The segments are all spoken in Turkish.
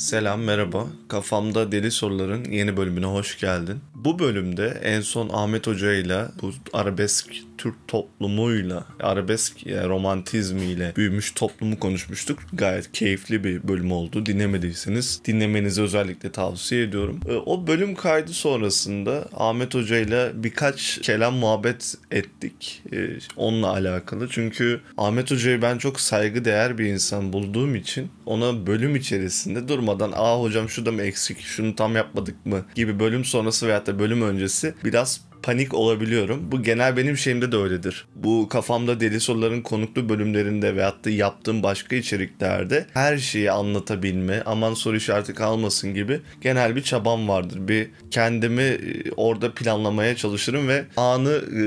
Selam, merhaba. Kafamda Deli Soruların yeni bölümüne hoş geldin. Bu bölümde en son Ahmet Hoca ile bu arabesk Türk toplumuyla, arabesk yani romantizmiyle büyümüş toplumu konuşmuştuk. Gayet keyifli bir bölüm oldu. Dinlemediyseniz dinlemenizi özellikle tavsiye ediyorum. Ee, o bölüm kaydı sonrasında Ahmet Hoca ile birkaç kelam muhabbet ettik. Ee, onunla alakalı. Çünkü Ahmet Hoca'yı ben çok saygı değer bir insan bulduğum için ona bölüm içerisinde durmadan aa hocam şu mı eksik, şunu tam yapmadık mı gibi bölüm sonrası veyahut da bölüm öncesi biraz panik olabiliyorum. Bu genel benim şeyimde de öyledir. Bu kafamda deli soruların konuklu bölümlerinde veyahut da yaptığım başka içeriklerde her şeyi anlatabilme, aman soru işareti kalmasın gibi genel bir çabam vardır. Bir kendimi e, orada planlamaya çalışırım ve anı e,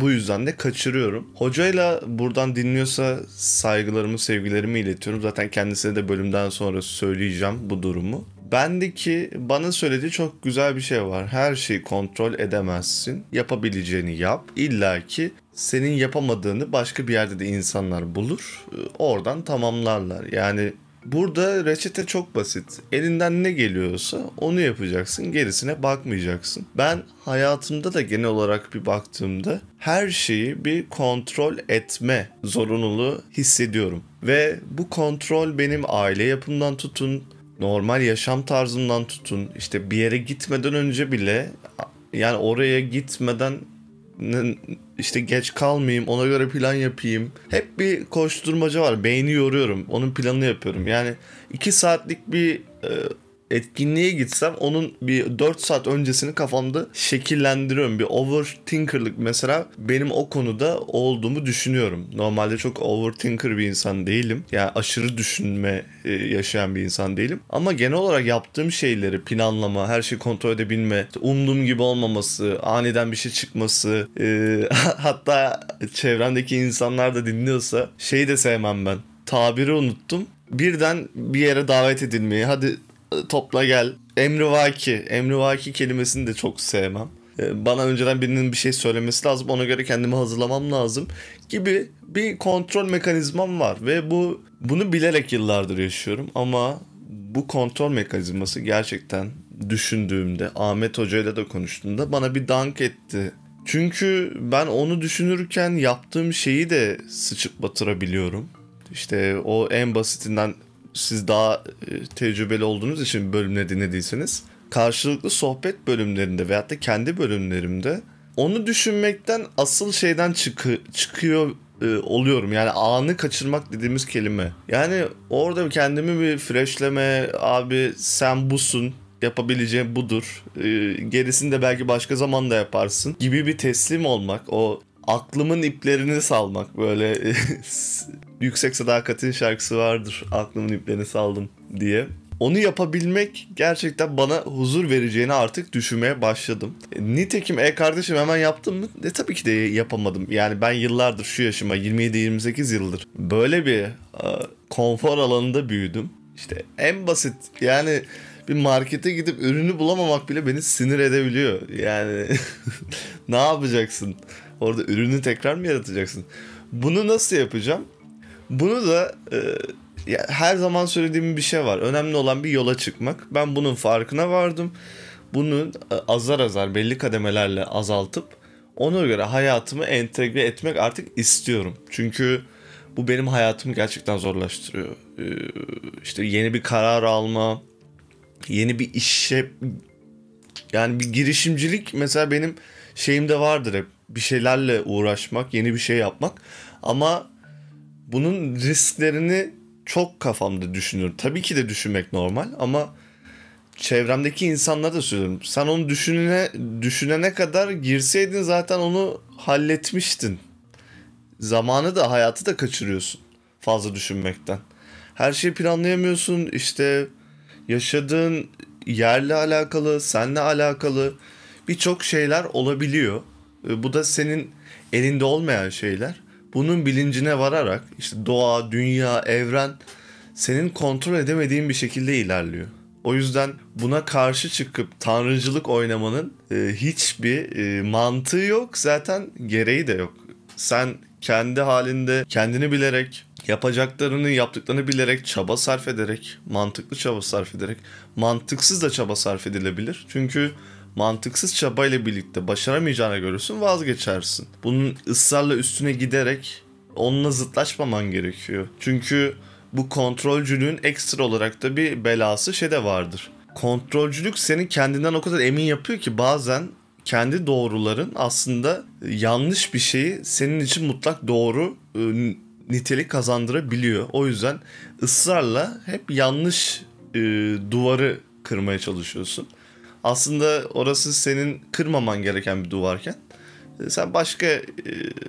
bu yüzden de kaçırıyorum. Hocayla buradan dinliyorsa saygılarımı, sevgilerimi iletiyorum. Zaten kendisine de bölümden sonra söyleyeceğim bu durumu. Bendeki bana söylediği çok güzel bir şey var. Her şeyi kontrol edemezsin. Yapabileceğini yap. İlla ki senin yapamadığını başka bir yerde de insanlar bulur. Ee, oradan tamamlarlar. Yani Burada reçete çok basit. Elinden ne geliyorsa onu yapacaksın. Gerisine bakmayacaksın. Ben hayatımda da genel olarak bir baktığımda her şeyi bir kontrol etme zorunluluğu hissediyorum. Ve bu kontrol benim aile yapımdan tutun, normal yaşam tarzından tutun işte bir yere gitmeden önce bile yani oraya gitmeden işte geç kalmayayım ona göre plan yapayım. Hep bir koşturmaca var. Beyni yoruyorum. Onun planını yapıyorum. Yani iki saatlik bir e, etkinliğe gitsem onun bir 4 saat öncesini kafamda şekillendiriyorum. Bir overthinker'lık mesela benim o konuda olduğumu düşünüyorum. Normalde çok overthinker bir insan değilim. Yani aşırı düşünme e, yaşayan bir insan değilim. Ama genel olarak yaptığım şeyleri planlama, her şeyi kontrol edebilme, umduğum gibi olmaması, aniden bir şey çıkması, e, hatta çevremdeki insanlar da dinliyorsa şeyi de sevmem ben. Tabiri unuttum birden bir yere davet edilmeyi hadi topla gel. Emrivaki. Emrivaki kelimesini de çok sevmem. Ee, bana önceden birinin bir şey söylemesi lazım. Ona göre kendimi hazırlamam lazım gibi bir kontrol mekanizmam var ve bu bunu bilerek yıllardır yaşıyorum ama bu kontrol mekanizması gerçekten düşündüğümde Ahmet Hoca ile de konuştuğumda bana bir dank etti. Çünkü ben onu düşünürken yaptığım şeyi de sıçıp batırabiliyorum. İşte o en basitinden siz daha e, tecrübeli olduğunuz için bölümle dinlediyseniz karşılıklı sohbet bölümlerinde veyahut da kendi bölümlerimde onu düşünmekten asıl şeyden çıkı, çıkıyor e, oluyorum. Yani anı kaçırmak dediğimiz kelime. Yani orada kendimi bir freshleme abi sen busun yapabileceğin budur. E, gerisini de belki başka zaman da yaparsın gibi bir teslim olmak. O aklımın iplerini salmak böyle Yüksek Sadakat'in şarkısı vardır. Aklımın iplerini saldım diye. Onu yapabilmek gerçekten bana huzur vereceğini artık düşünmeye başladım. E, nitekim e kardeşim hemen yaptım mı? E tabii ki de yapamadım. Yani ben yıllardır şu yaşıma 27-28 yıldır böyle bir a, konfor alanında büyüdüm. İşte en basit yani bir markete gidip ürünü bulamamak bile beni sinir edebiliyor. Yani ne yapacaksın? Orada ürünü tekrar mı yaratacaksın? Bunu nasıl yapacağım? Bunu da e, ya her zaman söylediğim bir şey var. Önemli olan bir yola çıkmak. Ben bunun farkına vardım. Bunu e, azar azar belli kademelerle azaltıp ona göre hayatımı entegre etmek artık istiyorum. Çünkü bu benim hayatımı gerçekten zorlaştırıyor. Ee, işte yeni bir karar alma, yeni bir işe yani bir girişimcilik mesela benim şeyimde vardır hep bir şeylerle uğraşmak, yeni bir şey yapmak. Ama bunun risklerini çok kafamda düşünüyorum. Tabii ki de düşünmek normal ama çevremdeki insanlara da söylüyorum. Sen onu düşünene, düşünene kadar girseydin zaten onu halletmiştin. Zamanı da hayatı da kaçırıyorsun fazla düşünmekten. Her şeyi planlayamıyorsun. İşte yaşadığın yerle alakalı, senle alakalı birçok şeyler olabiliyor. Bu da senin elinde olmayan şeyler bunun bilincine vararak işte doğa, dünya, evren senin kontrol edemediğin bir şekilde ilerliyor. O yüzden buna karşı çıkıp tanrıcılık oynamanın e, hiçbir e, mantığı yok. Zaten gereği de yok. Sen kendi halinde kendini bilerek yapacaklarını yaptıklarını bilerek çaba sarf ederek mantıklı çaba sarf ederek mantıksız da çaba sarf edilebilir. Çünkü mantıksız çabayla birlikte başaramayacağını görürsün vazgeçersin. Bunun ısrarla üstüne giderek onunla zıtlaşmaman gerekiyor. Çünkü bu kontrolcülüğün ekstra olarak da bir belası şey de vardır. Kontrolcülük seni kendinden o kadar emin yapıyor ki bazen kendi doğruların aslında yanlış bir şeyi senin için mutlak doğru e, nitelik kazandırabiliyor. O yüzden ısrarla hep yanlış e, duvarı kırmaya çalışıyorsun. Aslında orası senin kırmaman gereken bir duvarken e, sen başka e,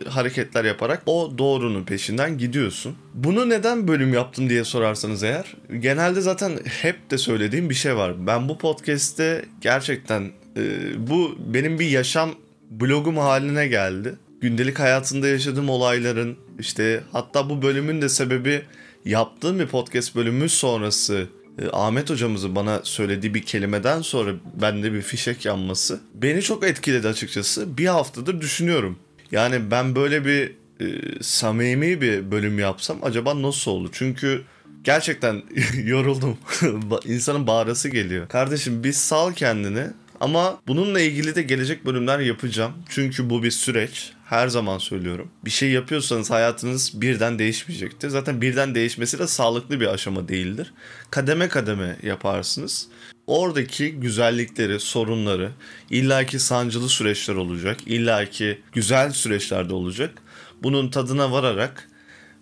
hareketler yaparak o doğrunun peşinden gidiyorsun. Bunu neden bölüm yaptım diye sorarsanız eğer genelde zaten hep de söylediğim bir şey var. Ben bu podcast'te gerçekten e, bu benim bir yaşam blogum haline geldi. Gündelik hayatında yaşadığım olayların işte hatta bu bölümün de sebebi yaptığım bir podcast bölümü sonrası e, Ahmet hocamızın bana söylediği bir kelimeden sonra bende bir fişek yanması beni çok etkiledi açıkçası. Bir haftadır düşünüyorum. Yani ben böyle bir e, samimi bir bölüm yapsam acaba nasıl olur? Çünkü gerçekten yoruldum. İnsanın bağırası geliyor. Kardeşim bir sal kendini ama bununla ilgili de gelecek bölümler yapacağım. Çünkü bu bir süreç. Her zaman söylüyorum. Bir şey yapıyorsanız hayatınız birden değişmeyecektir. Zaten birden değişmesi de sağlıklı bir aşama değildir. Kademe kademe yaparsınız. Oradaki güzellikleri, sorunları, illaki sancılı süreçler olacak. illaki güzel süreçler de olacak. Bunun tadına vararak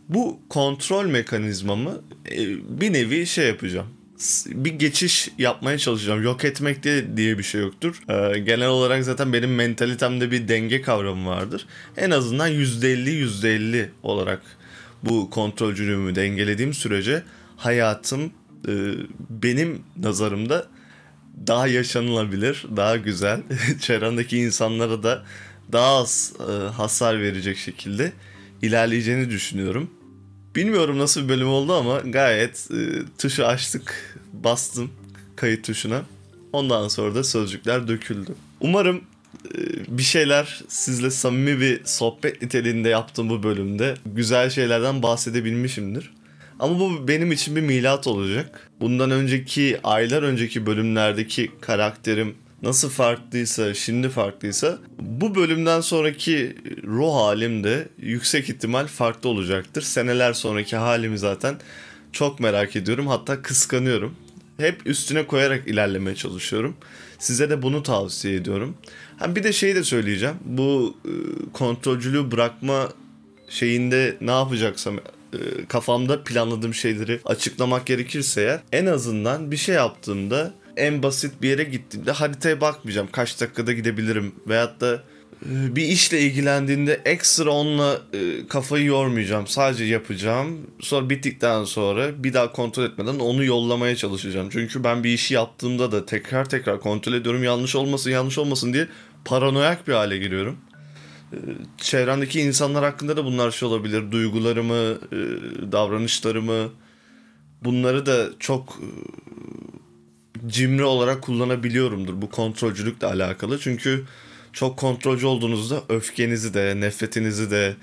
bu kontrol mekanizmamı e, bir nevi şey yapacağım bir geçiş yapmaya çalışacağım. Yok etmek diye, diye bir şey yoktur. Ee, genel olarak zaten benim mentalitemde bir denge kavramı vardır. En azından %50 %50 olarak bu kontrolcülüğümü dengelediğim sürece hayatım e, benim nazarımda daha yaşanılabilir, daha güzel, çevremdeki insanlara da daha az e, hasar verecek şekilde ilerleyeceğini düşünüyorum. Bilmiyorum nasıl bir bölüm oldu ama gayet e, tuşu açtık, bastım kayıt tuşuna. Ondan sonra da sözcükler döküldü. Umarım e, bir şeyler sizle samimi bir sohbet niteliğinde yaptığım bu bölümde güzel şeylerden bahsedebilmişimdir. Ama bu benim için bir milat olacak. Bundan önceki aylar önceki bölümlerdeki karakterim nasıl farklıysa, şimdi farklıysa bu bölümden sonraki ruh halim de yüksek ihtimal farklı olacaktır. Seneler sonraki halimi zaten çok merak ediyorum. Hatta kıskanıyorum. Hep üstüne koyarak ilerlemeye çalışıyorum. Size de bunu tavsiye ediyorum. Ha bir de şeyi de söyleyeceğim. Bu e, kontrolcülüğü bırakma şeyinde ne yapacaksam e, kafamda planladığım şeyleri açıklamak gerekirse eğer en azından bir şey yaptığımda en basit bir yere gittiğimde haritaya bakmayacağım. Kaç dakikada gidebilirim veyahut da bir işle ilgilendiğinde ekstra onunla e, kafayı yormayacağım. Sadece yapacağım. Sonra bittikten sonra bir daha kontrol etmeden onu yollamaya çalışacağım. Çünkü ben bir işi yaptığımda da tekrar tekrar kontrol ediyorum. Yanlış olmasın yanlış olmasın diye paranoyak bir hale giriyorum. E, çevremdeki insanlar hakkında da bunlar şey olabilir. Duygularımı, davranışlarımı bunları da çok cimri olarak kullanabiliyorumdur bu kontrolcülükle alakalı. Çünkü çok kontrolcü olduğunuzda öfkenizi de, nefretinizi de,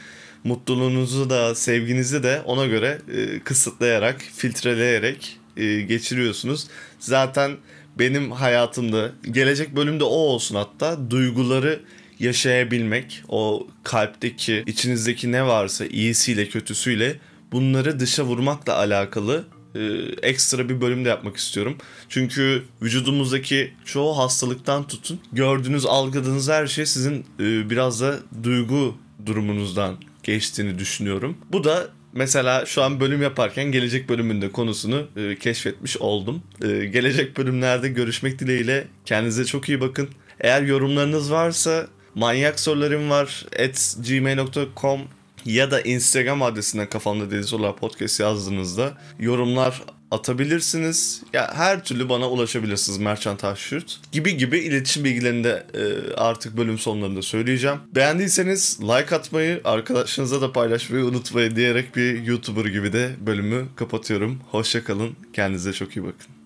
mutluluğunuzu da, sevginizi de ona göre e, kısıtlayarak, filtreleyerek e, geçiriyorsunuz. Zaten benim hayatımda gelecek bölümde o olsun hatta duyguları yaşayabilmek, o kalpteki, içinizdeki ne varsa iyisiyle kötüsüyle bunları dışa vurmakla alakalı e, ekstra bir bölüm de yapmak istiyorum. Çünkü vücudumuzdaki çoğu hastalıktan tutun gördüğünüz, algıladığınız her şey sizin e, biraz da duygu durumunuzdan geçtiğini düşünüyorum. Bu da mesela şu an bölüm yaparken gelecek bölümünde konusunu e, keşfetmiş oldum. E, gelecek bölümlerde görüşmek dileğiyle kendinize çok iyi bakın. Eğer yorumlarınız varsa manyak sorularım var at gmail.com ya da Instagram adresine kafamda deli sorular podcast yazdığınızda yorumlar atabilirsiniz. Ya her türlü bana ulaşabilirsiniz Merchant Taşyurt gibi gibi iletişim bilgilerini de e, artık bölüm sonlarında söyleyeceğim. Beğendiyseniz like atmayı, arkadaşlarınıza da paylaşmayı unutmayın diyerek bir YouTuber gibi de bölümü kapatıyorum. Hoşçakalın. Kendinize çok iyi bakın.